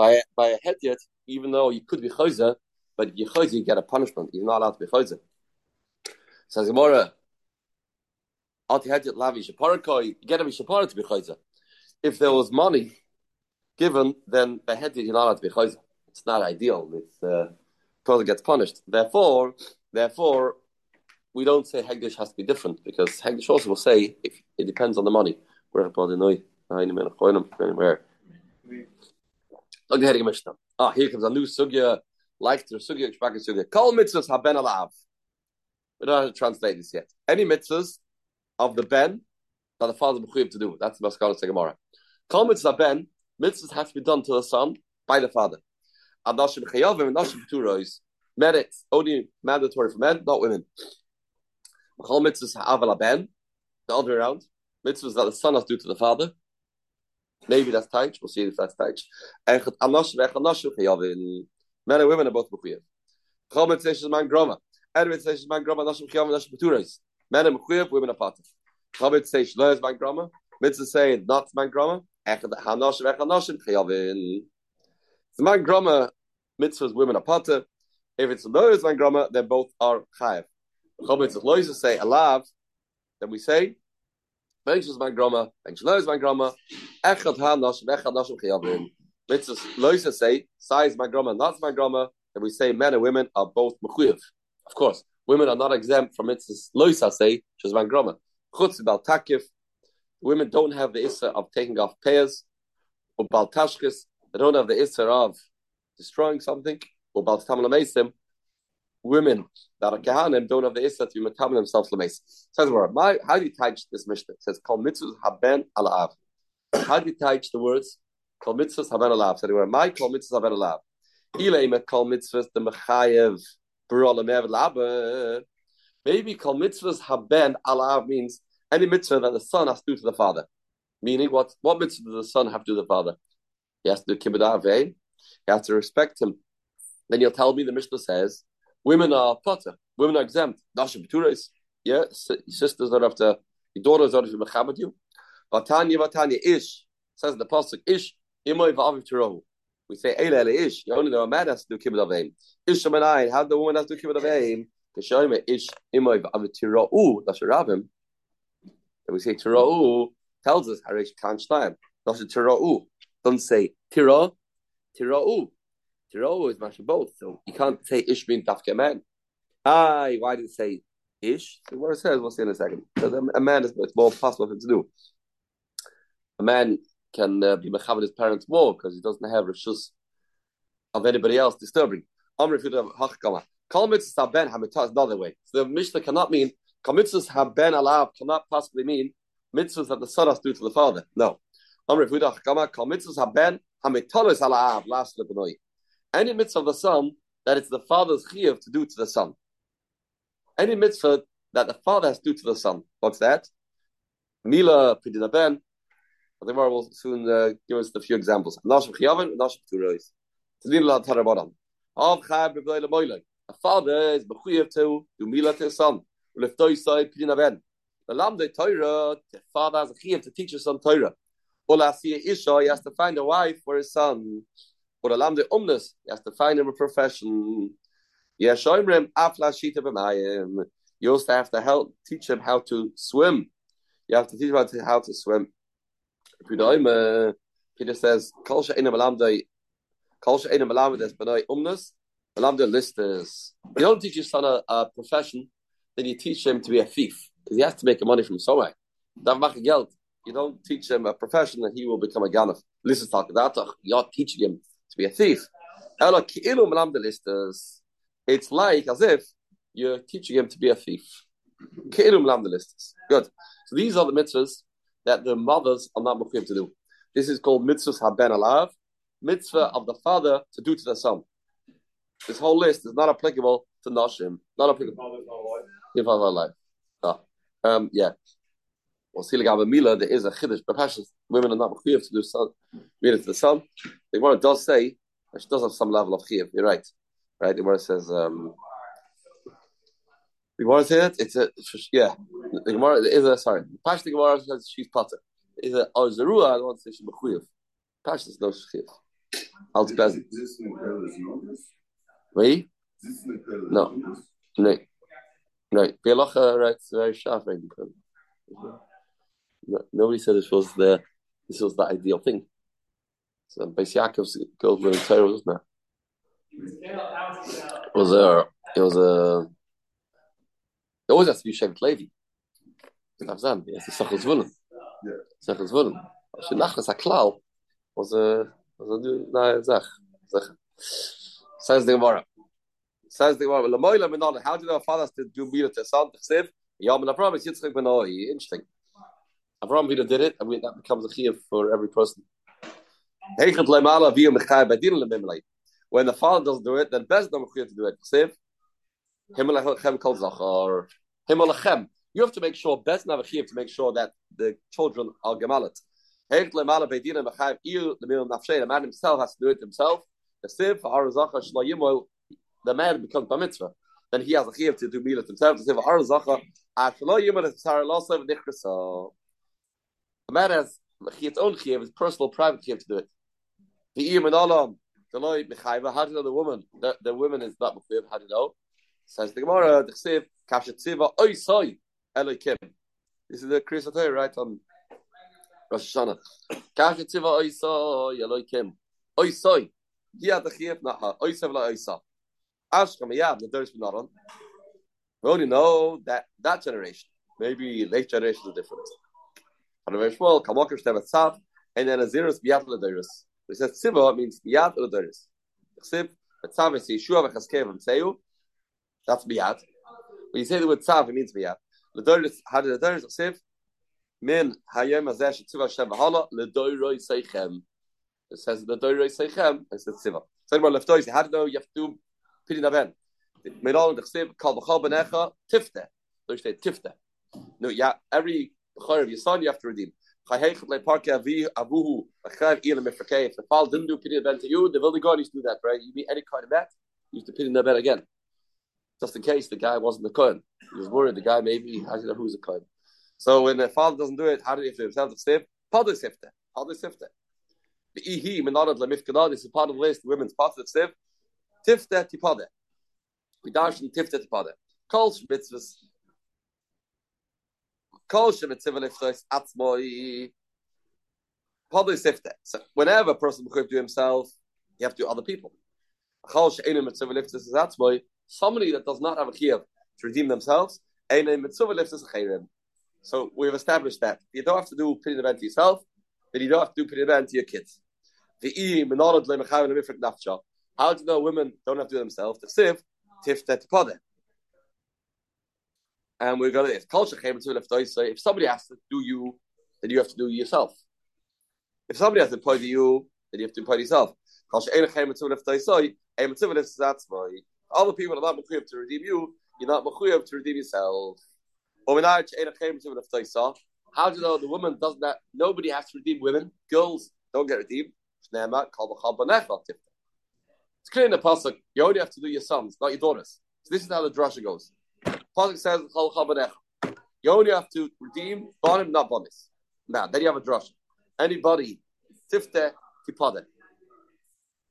by by a head yet, even though you could be chayza, but if you chayza, you get a punishment. You're not allowed to be chayza. Says Gemara, Alti head yet lavi shaparakoi, you get a shapara to be chayza. If there was money given, then by head yet you're not allowed to be chayza. It's not ideal. It's uh, totally gets punished. Therefore, therefore, we don't say Hegdish has to be different because Hegdish also will say if it depends on the money. Where Look at ahead, Mishnah. Ah, here comes a new sugya, like the sugya, expected sugya. Kol mitzvahs haben alav. We don't have to translate this yet. Any mitzvahs of the ben that the father mechuyev to do. That's the Maskana Gemara. Kol mitzvahs ben mitzvahs have to be done to the son by the father. Adashim chayavim and nashim turois. Merit only mandatory for men, not women. Kol mitzvahs aval ben. The other way around. Mitzvahs that the son has to do to the father. Maybe that's taich. We'll see if that's taich. Echet anash vech anash chayavin. Men and women are both mechuyev. Chol mitzvah is man groma. Ed mitzvah is man groma. Nashim chayavin nashim turois. Men are mechuyev, women are pater. Chol mitzvah is lo man groma. Mitzvah saying not man groma. Echet hanash vech anashim chayavin. The man groma mitzvahs women are pater. If it's lo is man groma, then both are chayav. Chol mitzvah lo say alav. Then we say Benches my grandma, benches lois my grandma. Echad hanash, echad nashim chiyavim. Mitzvah loisa say, size my grandma, not my grandma. And we say men and women are both mechuyev. Of course, women are not exempt from mitzvah loisa say, which is my grandma. Chutz bal takif. Women don't have the issa of taking off pairs. Or bal tashkis. They don't have the issa of destroying something. Or bal tamalamesim women that are kahanim don't have the issa to be matam themselves lemes. Says my how do you teach this mishnah? It says kol mitzvahs haben alav. How do you teach the words kol mitzvahs haben alav? Where my kol mitzvahs haben alav. Ilay kol mitzvahs the mechayev barolamev labe. Maybe kol mitzvahs haben alav means any mitzvah that the son has to do to the father. Meaning, what what mitzvah does the son have to do to the father? He has to do kibbutz He has to respect him. Then you'll tell me the Mishnah says Women are potter. Women are exempt. Dasha b'tures. Yeah, sisters have to. Your daughters don't have to mechabed you. Vatanya, vatanya, ish says the pasuk ish imoy v'aviv tirohu. We say eile ele ish. You only know a man has to do kibbutz avim. Ish shemanayin. How the woman has to do kibbutz avim? Kishoyme ish imoy v'aviv tirohu. Dasha rabim. And we say tirohu tells us harish kan shnayim. Dasha tirohu. Don't say tiro. Tirohu. Tiro is mashing both, so you can't say ish being dafke man. Aye, why did it say ish? So what it says, we'll see in a second. Because a man is it's more possible for him to do. A man can uh, be mechaber his parents more because he doesn't have rishus of anybody else disturbing. Amr hachkama. Kol mitzvahs haben is another way. So the Mishnah cannot mean kol mitzvahs haben alav cannot possibly mean mitzvahs that the son has to do to the father. No. Amr hachkama kol mitzvahs haben hamitalos alav last lebenoi any mitzvah of the son that it's the father's chiyuv to do to the son. Any mitzvah that the father has to do to the son. What's that? Mila pidina ben. The Gemara will soon uh, give us a few examples. Nashim chiyavin, nashim turois. Tzlila tarabodam. Av chayv b'vloy lemoyloi. A father is b'chuyev to do mila to his son. Uleftoi soi pidina ben. The lamde Torah, the father has a chiyuv to teach his son Torah. Ola isha, he has to find a wife for his son. Or alam de umnus, he has to find him a profession. Afla shita b'mayim. You also have to help teach him how to swim. You have to teach him how to swim. Peter says, "Kol she'enim alamdei, kol she'enim alamdes b'nai umnus, alamdei listers." You don't teach your son a, a, profession, then you teach him to be a thief because he has to make money from somewhere. You don't teach him a profession, and he will become a ganef. Listen. You're teaching him to be a thief. It's like as if you're teaching him to be a thief. Good. So these are the mitzvahs that the mothers are not mechuyev to do. This is called mitzvahs haben alav, mitzvah of the father to do to the son. This whole list is not applicable to nashim, not applicable. Your father life. Oh. Um, yeah. Well, see, like Mila, there is a chiddush, but women are not mechuyev to do son, read it to the son. The Gemara does say she does have some level of chiyuv. You're right, right? The Gemara says. Um, the Gemara says it. It's a yeah. The Gemara is a sorry. Pash the Gemara says she's potter. Is a oh zerua. I don't want to say she's mechuyev. Pash is no chiyuv. Als Besen. Wie? No. Nee. Nee. Bielacha writes very sharp right no, Nobody said this was the this was the ideal thing. So Beis Yaakov's with the Torah, wasn't it? It was a it was a it always has to be Shevet Levi. Tavzan, yes, the Sachos Vulim. Yeah. Sachos Vulim. Shenachas HaKlal was a was a na zach. Zach. Says the Gemara. Says the Gemara, Lamoila Menala, how do you know a father has to do Mila to son? Yom and Avram is Yitzchak Ben Interesting. Avram Vida did it, and that becomes a chiyuv for every person. When the father doesn't do it, then best not to do it. You have to make sure, best to make sure that the children are gemalit. The man himself has to do it himself. The man becomes bar mitzvah. Then he has a chiyuv to do milah himself. The man has its own chiyuv, his personal private chiyuv to do it. The iyim and alam the loy mechayva. How do the woman? The, the woman is not mechuyev. How do you know? Says the Gemara. The chsiv kashet tziva oisoi elokim. This is the Kriyas right on Rosh Hashanah. Kasha tiva oisa yeloi kim. Oisoi. Yad the chiyef naha. Oisav la oisa. Ashkam yad the there's not. We only know that that generation. Maybe late generations are different. And then Azirus Biyat Lederis. It says Tziva means Biyat Lederis. Ksiv, Tzav is Yeshua v'Chaskev Seyu. That's Biyat. When you say the word Tzav, it means Biyat. Lederis, how did Lederis Ksiv? min hayem azeh shetziva Hashem v'hala ledoiroi seichem. It says ledoiroi seichem. It's the tziva. So about leftois, how do you know you have to do pidin aben? Medal the chsiv kol b'chol b'necha tifte. So you say tifte. No, yeah, every b'chor of your son you have to redeem. If the father didn't do pidin aben to you, the Vilna Gaon used to do that, right? You meet any kind of you used to pidin aben again. Just in case the guy wasn't the Kohen. He was worried the guy maybe, how do you know who's the Kohen? So when the father doesn't do it, how do you have to save? Pada sifte. Pada sifte. The ihi menarad lemifkada. This is a part of the list. Women's part of siv. Tifte tipade. We dash in tifte tipade. Kol mitzvahs. Kol shemitzvah liftois atzmoi. Pada sifte. So whenever a person will to himself, you have to do other people. Kol she'enu mitzvah liftois atzmoi. Somebody that does not have a chiyuv to redeem themselves. Eine mitzvah liftois chayrim. So we've established that you don't have to do pidin event to yourself, but you don't have to do pidin event to your kids. The How do you know women don't have to do themselves? The siv tiftet pode. And we're to this culture If somebody has to do you, then you have to do yourself. If somebody has to employ you, then you have to employ yourself. All the people are not mechuyev to redeem you. You're not mechuyev to redeem yourself. How do you know the woman doesn't have, nobody has to redeem women? Girls don't get redeemed. It's clear in the pasuk. You only have to do your sons, not your daughters. So this is how the drasha goes. Pasuk says you only have to redeem bonim, not bonis. Now then you have a drasha. Anybody tifte tipade.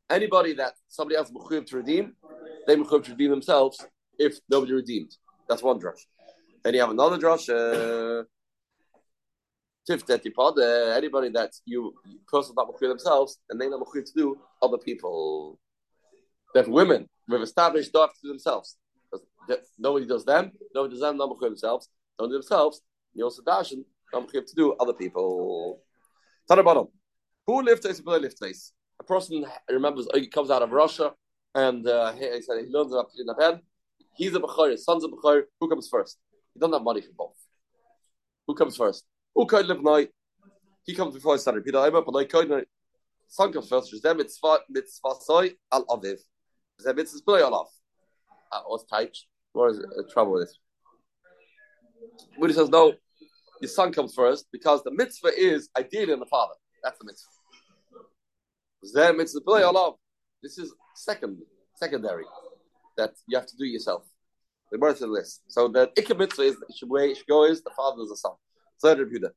Anybody that somebody else mechuyev to redeem, they mechuyev to redeem themselves if nobody redeemed. That's one drasha. Then you have another drasha. Tiftetipad, uh, anybody that you person not machir themselves, and they not machir to do other people. That women we've established don't have to do themselves. Nobody does them, nobody does them, not machir themselves, don't do themselves. You also dashin, not machir to do other people. bottom. Who lived this? Who lived this? A person remembers he comes out of Russia and uh, he, he, he learns about in the bed. He's a Bechor, his son's a Bechor. Who comes first? You don't have money for both. Who comes first? Who could live night? He comes before his son. Peter Aimer, but could son comes first. Is mitzvah mitzvah soy al aviv. That mitzvah play al off? Uh, what's tight? What is the trouble with this? He says no, your son comes first because the mitzvah is ideally in the father. That's the mitzvah. Zeh mitzvah play al off. This is second, secondary that you have to do yourself. The birth of the list. So the ikka mitzvah is the way it go is the father is the son. Third Rebuta.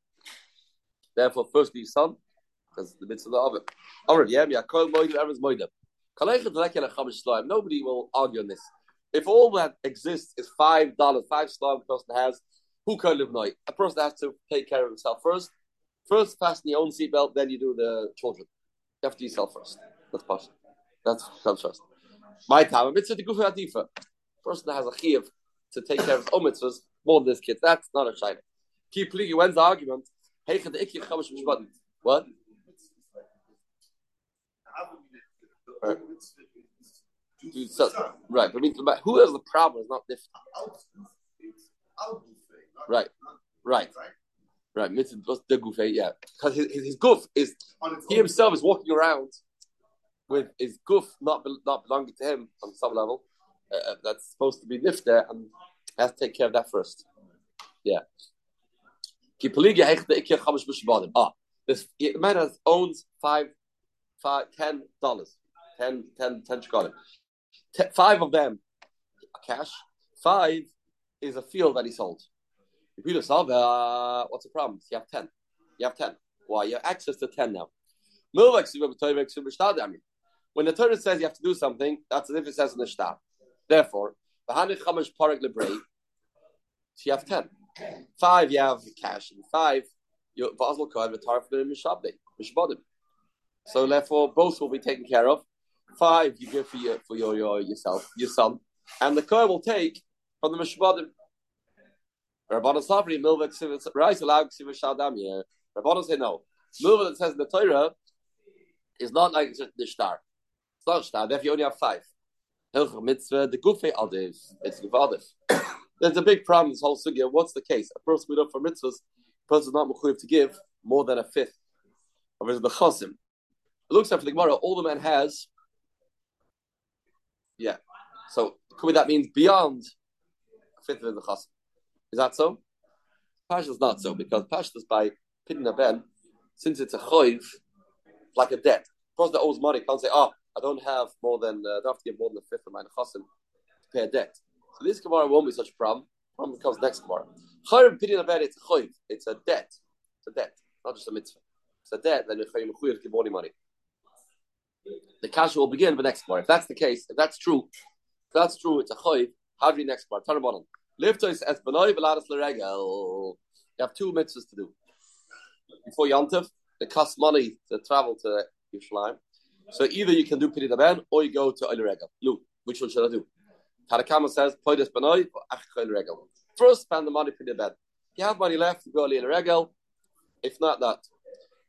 Therefore, first the son, because the mitzvah of it. Amr, yeah. Nobody will argue on this. If all that exists is five dollars, five slime a person has, who can live night? A person has to take care of himself first. First, fasten your own seatbelt, then you do the children. You have to yourself first. That's possible. That's comes first. My time, a mitzvah to go for adifa. Person that has a chiyuv to take care of his own mitzvahs more than this kid. That's not a shayla. Keep pligi. When's the argument? What? Right. So, right, but I mean, who has the problem is not different. Right, right, right. Mitzvah the gufe, yeah, because his, his, his goof is he himself is walking around with his goof not not belonging to him on some level. Uh, uh that's supposed to be nifter and has to take care of that first. Yeah. Ah, this man has owns five, five, ten dollars, ten, ten, ten shkolim. Five of them cash. Five is a field that he sold. If you solve, uh, what's the problem? You have ten. You have ten. Why? You have access to ten now. When the Torah says you have to do something, that's as if it says in the shtar. Therefore, so you have ten. Five, you have cash, and five, you So therefore, both will be taken care of. Five, you give for your for your, your yourself, your son, and the Kohen will take from the Mishbadim. Rabbanon Savri, Milvek Rice allowed Siva Shadam here. Rabbanon say no. Milvek that says in the Torah is not like the star. It's not a star. Therefore, you only have five. Hilchach Mitzvah, the Gufe Adiv, it's Gevadiv. There's a big problem this whole sugya. What's the case? A person we know for mitzvahs, a person is not mechuyev to give more than a fifth of his bechosim. It looks like for the Gemara, all the man has. Yeah. So could that means beyond fifth of the bechosim. Is that so? Pash is not so because Pash is by pidin ben, since it's a choiv, like a debt. The person that owes money can't say, "Oh, I don't have more than uh, I don't have to give more than a fifth of my nechasim to pay a debt." So this Gemara won't be such a problem. Problem comes next Gemara. Chayim pidin ben, it's a choiv, it's a debt, it's a debt, not just a mitzvah. It's a debt. Then you're to give money. The cash will begin the next Gemara. If that's the case, if that's true, if that's true, it's a choiv. How do you next Gemara? Turn bottom. Liftois es benoi veladas l'regel. You have two mitzvahs to do. Before Yantiv, it costs money to travel to Yerushalayim. So either you can do Piri Ben or you go to Oil. Look, which one should I do? Tarakama says, Poides benoi Oil Regel. First, spend the money Piri Ben. If you have money left, you go Oil Regel. If not, that.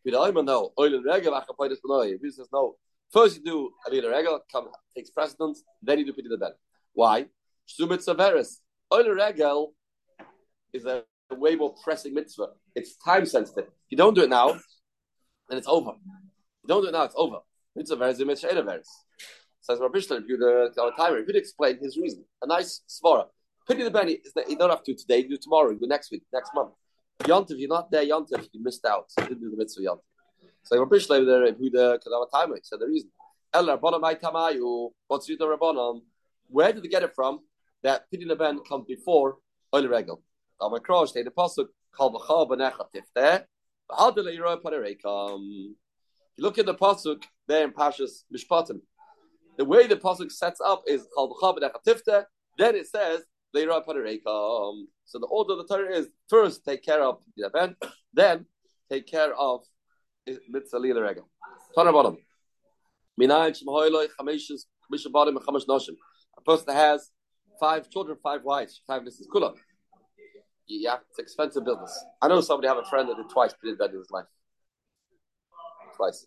Piri Oiman, no. Oil Regel, Acha Poides benoi. If he says no, first you do Oil Regel, come, takes precedence, then you do Piri Ben. Why? Shumit Saveris. Oil regel is a way more pressing mitzvah. It's time sensitive. If you don't do it now, then it's over. If you don't do it now, it's over. Mitzvah veris is mitzvah veris. Says Rabbi Shler, if you the timer, if you explain his reason, a nice svara. The benny is that you don't have to today, you do tomorrow, you do next week, next month. Yontif, you're not there, Yontif, you missed out. You didn't do the mitzvah Yontif. So Rabbi Shler, there, you the Kadama timer, said the reason. El Rabbanon, my tamayu, what's you the Rabbanon? Where did they get it from? that pidin event comes before oil regel. Al makrosh the pasuk called v'chal b'necha tifteh v'hal de'leiroi panereikam. You look at the pasuk there in Pashas Mishpatim. The way the pasuk sets up is called v'chal b'necha tifteh. Then it says leiroi panereikam. So the order of the Torah is first take care of the event, then take care of mitzvah lila regel. Tana bottom. Minayin shemahoyloi chameshes mishabadim and chamesh noshim. A person that has five children, five wives, five Mrs. Kula. Yeah, it's expensive business. I know somebody have a friend that did twice in bed in his life. Twice.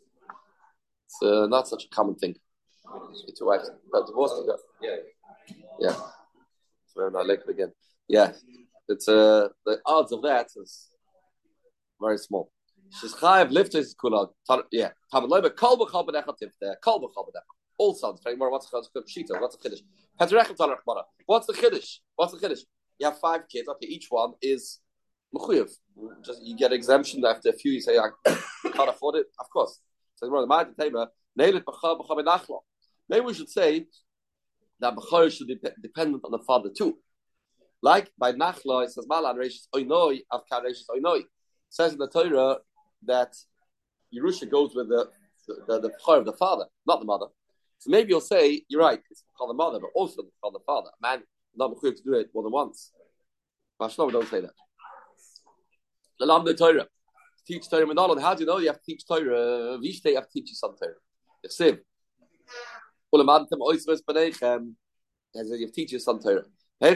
It's uh, not such a common thing. Two wives, but divorced ago. Yeah. Yeah. So not like again. Yeah. It's uh the odds of that is very small. She's chayav liftes kula. Yeah. Tav kol b'chol b'nechat tifte. Kol b'chol b'nechat all sons. What's the pshita? What's the chiddush? What's the chiddush? What's the chiddush? You have five kids. Okay, each one is mechuyev. Just you get exemption after a few. You say I can't afford it. Of course. So the mother, maybe we should say that bechor should be dependent on the father too. Like by nachla, it says malan reishis oinoi avkar reishis oinoi. Says in the Torah that Yerusha goes with the the, the, the of the father, not the mother. So maybe you'll say, you're right, it's called the mother, but also called the father. Man not mechuyev to do it more than once. Mashlomo don't say that. The Lam the Torah. Teach Torah Menalan. How do you know you have to teach Torah? Vishte, you have to teach you some Torah. The Siv. Ulamantem oisves benechem. As you teach you some Torah. A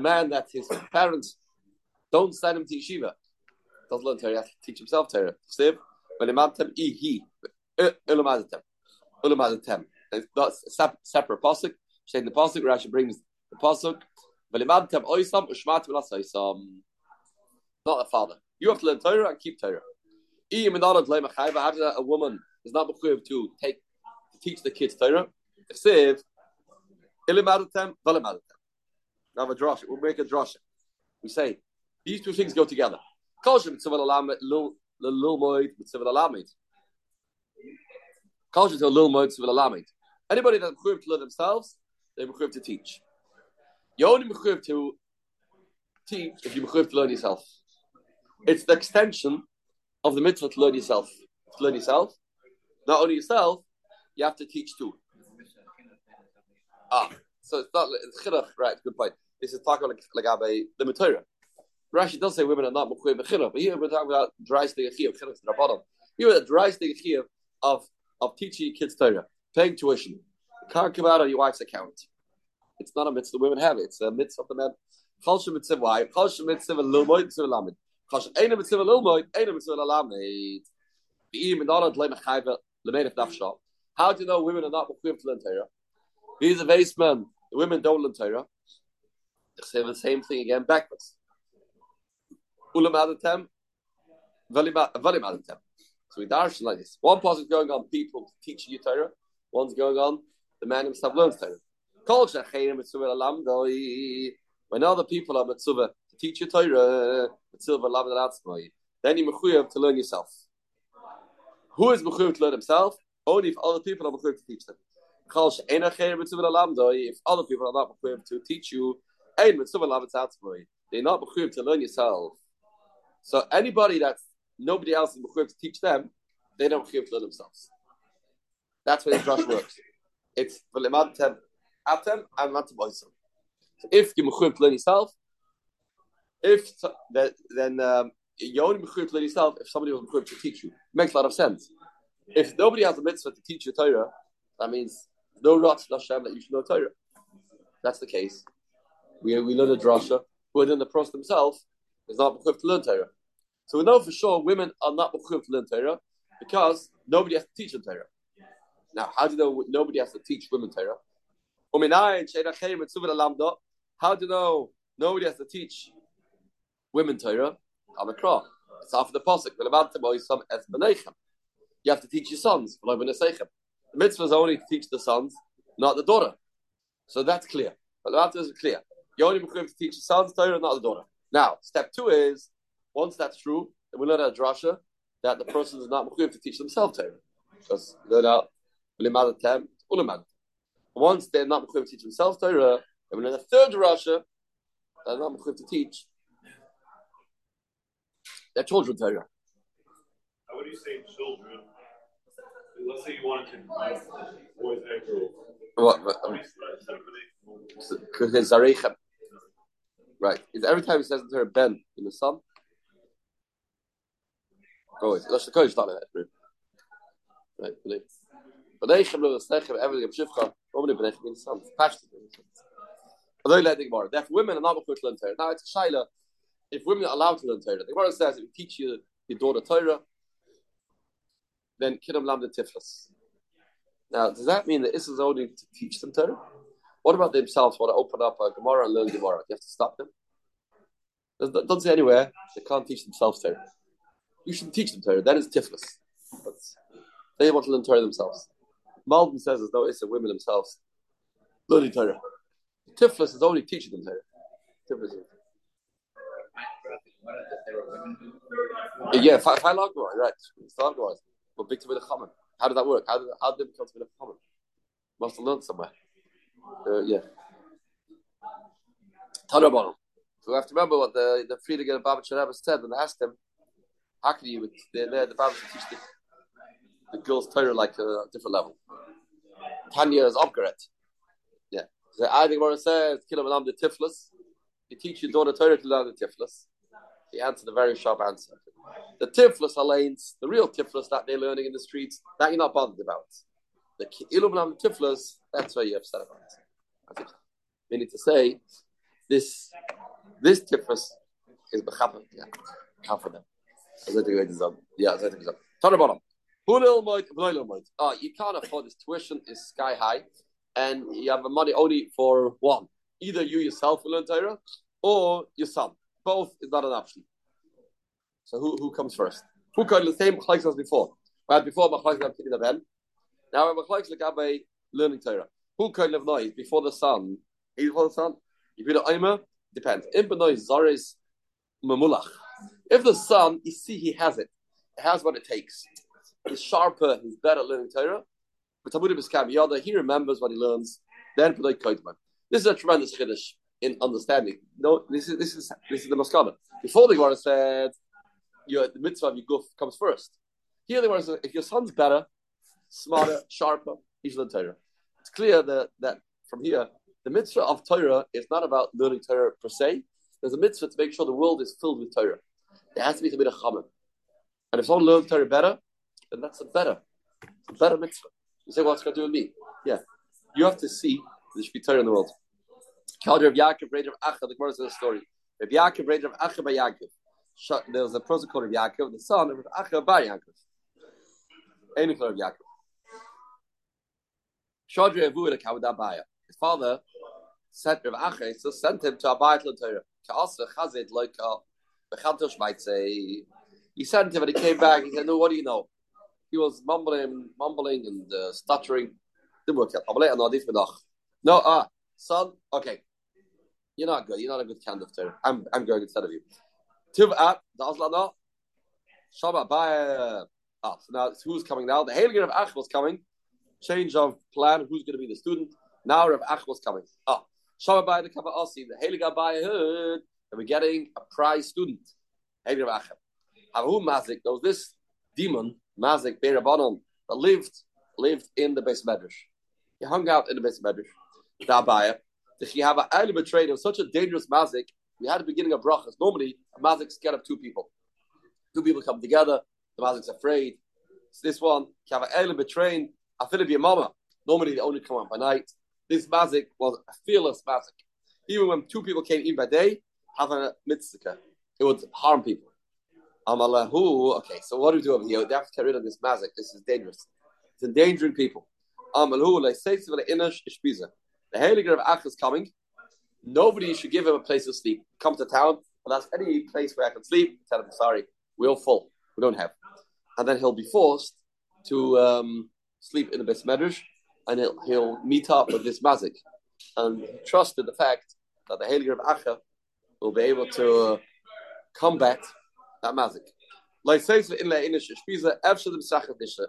man that his parents don't send him to yeshiva. Doesn't learn Torah, he has to teach himself Torah. Siv. When imantem ihi. Uh, Ulamantem. Ulamantem. It's not a separate pasuk. Saying the pasuk, Rashi brings the pasuk. Not a father. You have to learn Torah and keep Torah. A woman is not mechuyev to take to teach the kids Torah. Siv, ilimadatem, velimadatem. Now a drasha. We'll make a drasha. We say these two things go together. Moed mitzvah alamed. Kolshem to lil moed mitzvah alamed. Anybody that's mechuyev to learn themselves, they're mechuyev to teach. You're only mechuyev to teach if you're mechuyev to learn yourself. It's the extension of the mitzvah to learn yourself. To learn yourself, not only yourself, you have to teach too. Ah, so it's not it's right? Good point. This is talking like like the Torah. Rashi does say women are not mechuyev chinuch, but here we're talking about dry to the bottom. Here the dry stig of of teaching kids Torah paying tuition. It can't come out of your wife's account. It's not a mitzvah women have. it. It's a mitzvah of the men. Chalsha mitzvah why? Chalsha mitzvah lilmoid mitzvah mitzvah mitzvah. Be'im. How do you know women are not mechuyev to learn Torah? These are base men. The women don't learn Torah. They say the same thing again backwards. Ulam adatem, valim adatem. So we darshan like this. One is going on people teaching you Torah. One's going on, the man himself learns Torah. When other people are mitzvah to teach you Torah, then you're mechuyev to learn yourself. Who is mechuyev to learn himself? Only if other people are mechuyev to teach them. If other people are not mechuyev to teach you, they're not mechuyev to learn yourself. So anybody that's nobody else is mechuyev to teach them, they don't mechuyev to learn themselves. That's where the drush works. It's v'limadtem atem and matem oisem. So if you mechuyev to learn yourself, if then um, you only mechuyev to learn yourself if somebody was mechuyev to teach you. It makes a lot of sense. If nobody has a mitzvah to teach you Torah, that means no rot Hashem that you should know Torah. That's the case. We we learn a drasha who in the process themselves is not mechuyev to learn Torah. So we know for sure women are not mechuyev to learn Torah because nobody has to teach them Torah. Now, how do you know nobody has to teach women Torah? How do you know nobody has to teach women Torah? It's after the pasuk. You have to teach your sons. The mitzvah is only to teach the sons, not the daughter. So that's clear. But after is clear. You only required to teach the sons Torah, not the daughter. Now, step two is once that's true, then we learn at drasha that the person is not required to teach themselves Torah. Because learn out once they're not equipped to teach themselves Torah, and when in the third Rasha, they're not equipped to teach their children Torah. How would you say children? Let's say you wanted to boys and girls. What? Zarechem. Um, right. Every time he says to her Ben in the sun. Go ahead. Let's the start that. Right, believe. Benechem lo yasnechem everything shivcha. Omni benechem in sun. Pashto. Although let the Gemara. Therefore, women are not allowed to learn Torah. Now it's a shaila. If women are allowed to learn Torah, the Gemara says if you teach your, your daughter Torah, then kidam lam the tiflas. Now, does that mean that this is only to teach them Torah? What about themselves want to open up a Gemara and learn Gemara? Do you have to stop them? It doesn't say anywhere they can't teach themselves Torah. You should teach them Torah. That is tiflas. But they want to learn Torah themselves. Malden says as though it's the women themselves learning Torah. Tiflis is only teaching them Torah. Tiflis is. Yeah, log right? Log But big to be common. How did that work? How did how did it become to be common? Must have learned somewhere. Uh, yeah. Tanabon. So we have to remember what the the Friediger Babich Rebbe said when they asked him, How can you? They're, they're the Bible teach the, the girls Torah like a different level. Tanya is upgrade. Yeah. So I think says, Kilam Alam the Tiflis. You teach your daughter Torah to learn the Tiflis. He answered a very sharp answer. The Tiflis alains, the real Tiflis that they're learning in the streets, that you're not bothered about. The the Tiflis, that's what you're upset about. I think. Meaning to say, this this Tiflis is Bechappen. Yeah. Of them. Yeah, the bottom. Oh, you can't afford this tuition is sky high, and you have money only for one. Either you yourself will learn Torah, or your son. Both is not an option. So who, who comes first? Who could the same machlokes as before? Had before machlokes of the ben. Now we're machlokes legabe learning Torah. Who could live noise before the sun? Before the sun, if you the aimer, depends. In benoy zaris mamulach. If the son, you see, he has it. He has what it takes. He's sharper. He's better at learning Torah. But Talmud Yada, he remembers what he learns. Then This is a tremendous chiddush in understanding. No, this is this is this is the maskana. Before the Gemara said, the mitzvah of your guf comes first. Here the Gemara says, if your son's better, smarter, sharper, he's should learn Torah. It's clear that that from here the mitzvah of Torah is not about learning Torah per se. There's a mitzvah to make sure the world is filled with Torah. There has to be a bit of chaman. And if someone learns Torah better, then that's a better, a better mitzvah. You say, what's well, going to do with me? Yeah. You have to see there should be Torah in the world. Called Rav Yaakov, Rav Acha, the Gemara says a story. Rav Yaakov, Rav Acha by Yaakov. There was a person called Rav Yaakov, the son of Rav Acha by Yaakov. Any Rav Yaakov. Shadri Avu the Kavadabaya. His father sent Rav Acha, so sent him to Abayat Torah. Ka'asa Chazit like Bechantosh might say. He sent him and he came back. He said, "No, what do you know?" He was mumbling, mumbling and uh, stuttering. Didn't work out. No, ah, son. Okay, you're not good. You're not a good candidate. I'm, I'm going instead of you. Tiv at the Aslana. Shabbat by. Ah, so now who's coming now? The Heiliger of Ach was coming. Change of plan. Who's going to be the student? Now Rav Ach was coming. Ah, Shabbat by the Kava Asi. The Heiliger by heard and we're getting a prize student. Mazik, there was this demon, Mazik Berabanon, that lived lived in the base medrash. He hung out in the base medrash. You have an early betrayed of such a dangerous mazik, we had the beginning of brachas. Normally, a mazik's scared of two people. Two people come together, the mazik's afraid. It's this one, an early betraying, I feel it be a mama. Normally, they only come out by night. This mazik was a fearless mazik. Even when two people came in by day, a mitzvah. It would harm people. Amalahu. Okay, so what do we do over here? They have to get rid of this mazik. This is dangerous. It's endangering people. Amalahu. The Heiliger of Ach is coming. Nobody should give him a place to sleep. Come to town. Well, that's any place where I can sleep. Tell him, sorry, we're all full. We don't have. And then he'll be forced to um, sleep in the best medrash, and he'll, he'll meet up with this mazik. And trust in the fact that the Heiliger of Acha will be able to uh, combat that mazik. Like says in the Inish Shpiza, Efsha the Misachet Disha.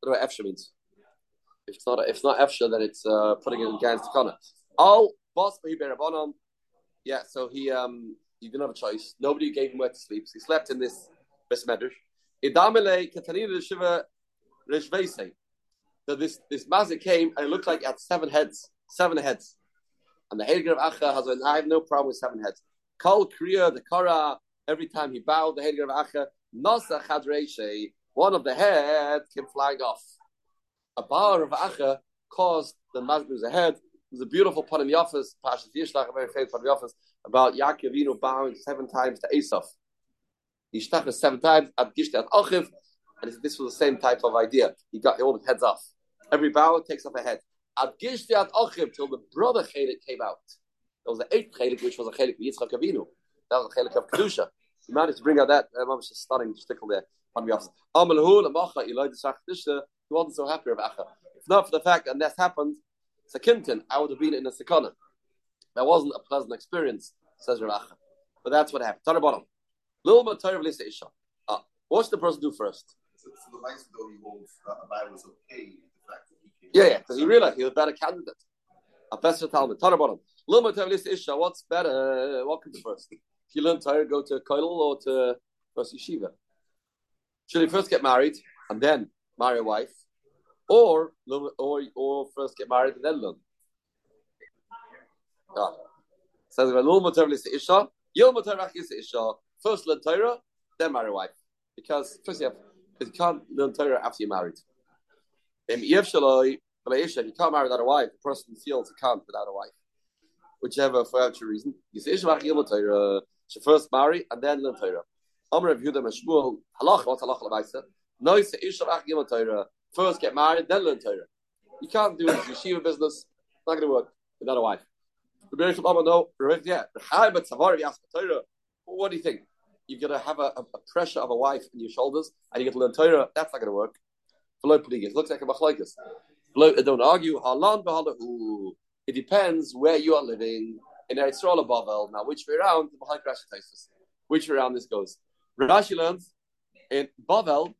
What do Efsha means? If it's not if it's not Efsha, then it's uh, putting it against the corner. All boss Bahiberabonon. Yeah, so he um he didn't have a choice. Nobody gave him where to sleep. So he slept in this this medrash. Idamele Katanina Shiva Rishvese. So this this mazik came and it looked like it had seven heads. Seven heads. And the Heiliger of Acha has a, I have no problem with seven heads. Kol Kriya, the Kara, every time he bowed, the Heiliger of Acha, Nasa Chadreshe, one of the heads came flying off. A bar of Acha caused the Mazbuz ahead. It was a beautiful Panim Yafas, Pashas Yishlach, a very famous Panim Yafas, about Yaakov Inu bowing seven times to Esav. He shtachas seven times at Gishti at Achiv, and this was the same type of idea. He got all the heads off. Every bow takes off a head. Ad Gishtiat Ochim till the brother Chelik came out. There was the eighth Chelik, which was a Chelik Yitzchak Avinu. That was a Chelik of Kedusha. He managed to bring out that. I'm just stunning to stickle there. He wasn't so happy about Acha. If not for the fact that this happened, Sakinton, I would have been in a Sakana. That wasn't a pleasant experience, says Racha. But that's what happened. Tana bottom. Little bit of Lisa Isha. Ah, what's the person do first? So, so the nice though he that Abai was okay yeah, yeah, because he realized he was a better candidate. A better Talmud. Tanabonim. Lilma Tavlis Isha, what's better? What comes first? If you learn Torah, go to Koil or to first yeshiva. Should he first get married and then marry a wife, or or or first get married and then learn? Yeah. Says so, isha, isha. First learn Torah, then marry a wife, because first you have because you can't learn Torah after you're married. You can't marry without a wife. The person feels he can't without a wife, whichever for whatever reason. You say. Should first marry and then learn Torah. Amr of Yehuda Meshmuel halach what's halach lemaisa. No, you say Ishmach Yom Torah. First get married, then learn Torah. You can't do this yeshiva business. Not going to work without a wife. The Bereishim Amar no, yeah. What do you think? You're going to have a, a, pressure of a wife in your shoulders, and you get to learn Torah. That's not going to work. It looks like a machlaikas. Uh, don't argue. It depends where you are living in Eretz Yisrael Bavel. Now, which way around? Which way around this goes? Rashi learns in Bavel,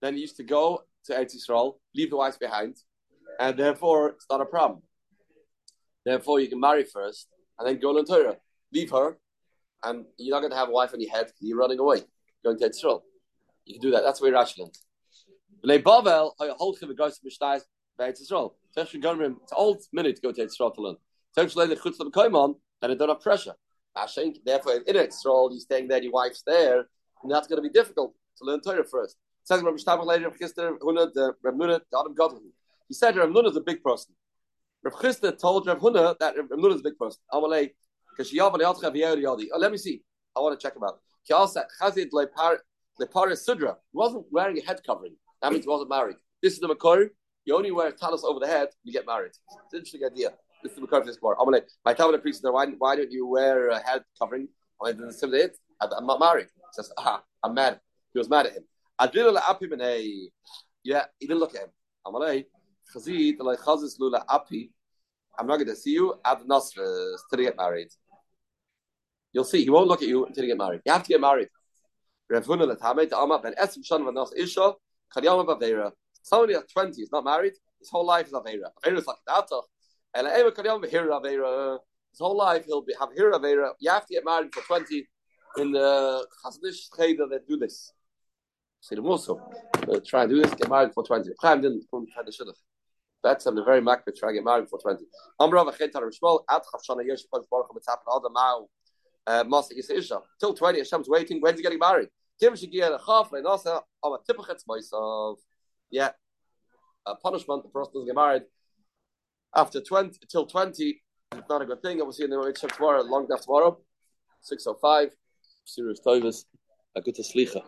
then he used to go to Eretz Yisrael, leave the wife behind, and therefore it's not a problem. Therefore, you can marry first and then go learn Torah. Leave her, and you're not going to have a wife on your head because you're running away, going to Eretz Yisrael. You can do that. That's where Rashi learns. B'nei Bavel, holchim v'goyim b'shtayis b'Eretz Yisrael. It's old minute to go to Yisrael to learn. Essentially, the chutz l'b'koymon, then it don't have pressure. Therefore, in Yisrael, you're staying there, your wife's there, and that's going to be difficult to learn Torah first. It says Rabbi Shtabach later, Rabbi Chisda, Huna, Rabbi Nuna, Adam Gadol. He said Rabbi Nuna is a big person. Rabbi Chisda told Rabbi Huna that Rabbi Nuna is a big person. Amalei, yavali yadcha v'yayri yadi. Oh, let me see. I want to check him out. He also chazid lepar sudra. He wasn't wearing a head covering. That means he wasn't married. This is the Makor. You only wear talis over the head, you get married. It's an interesting idea. This is the Makor for this part. My Talmud priest said, why, why don't you wear a head covering? I say it. I'm not married. He says, ah, I'm mad. He was mad at him. Yeah, he didn't look at him. Amalei, Chazid, like Chazis Lula Api. I'm not going to see you at the Nasras till you get married. You'll see, he won't look at you until you get married. You have to get married. Rav Huna Latame, Amma Ben Esim Shan Vanas Isha, Karyama Bavera. Somebody at 20 is not married, his whole life is Avera. Avera is like that. And Eva Karyama Bahira Avera. His whole life he'll be, have Hira Avera. You have to get married for 20 in the Chasdish Cheder that do this. Say them also. Uh, try and do this, get married for 20. Chaim didn't the. That's them, the very makbid, try and get married for 20. Amra v'chetar Rishmol, ad chafshana yesh baruch mitzap and other mao, uh, Masa Yisra Till 20, Hashem's waiting, when's he getting married? Kim Shigiyah the Chaf, Le'nasa, Am a Tippachetz myself. Yeah. A punishment, the person doesn't get married after 20, till 20, it's not a good thing. Obviously, in the tomorrow, long after tomorrow, 605, serious Tovis, a good to Slicha.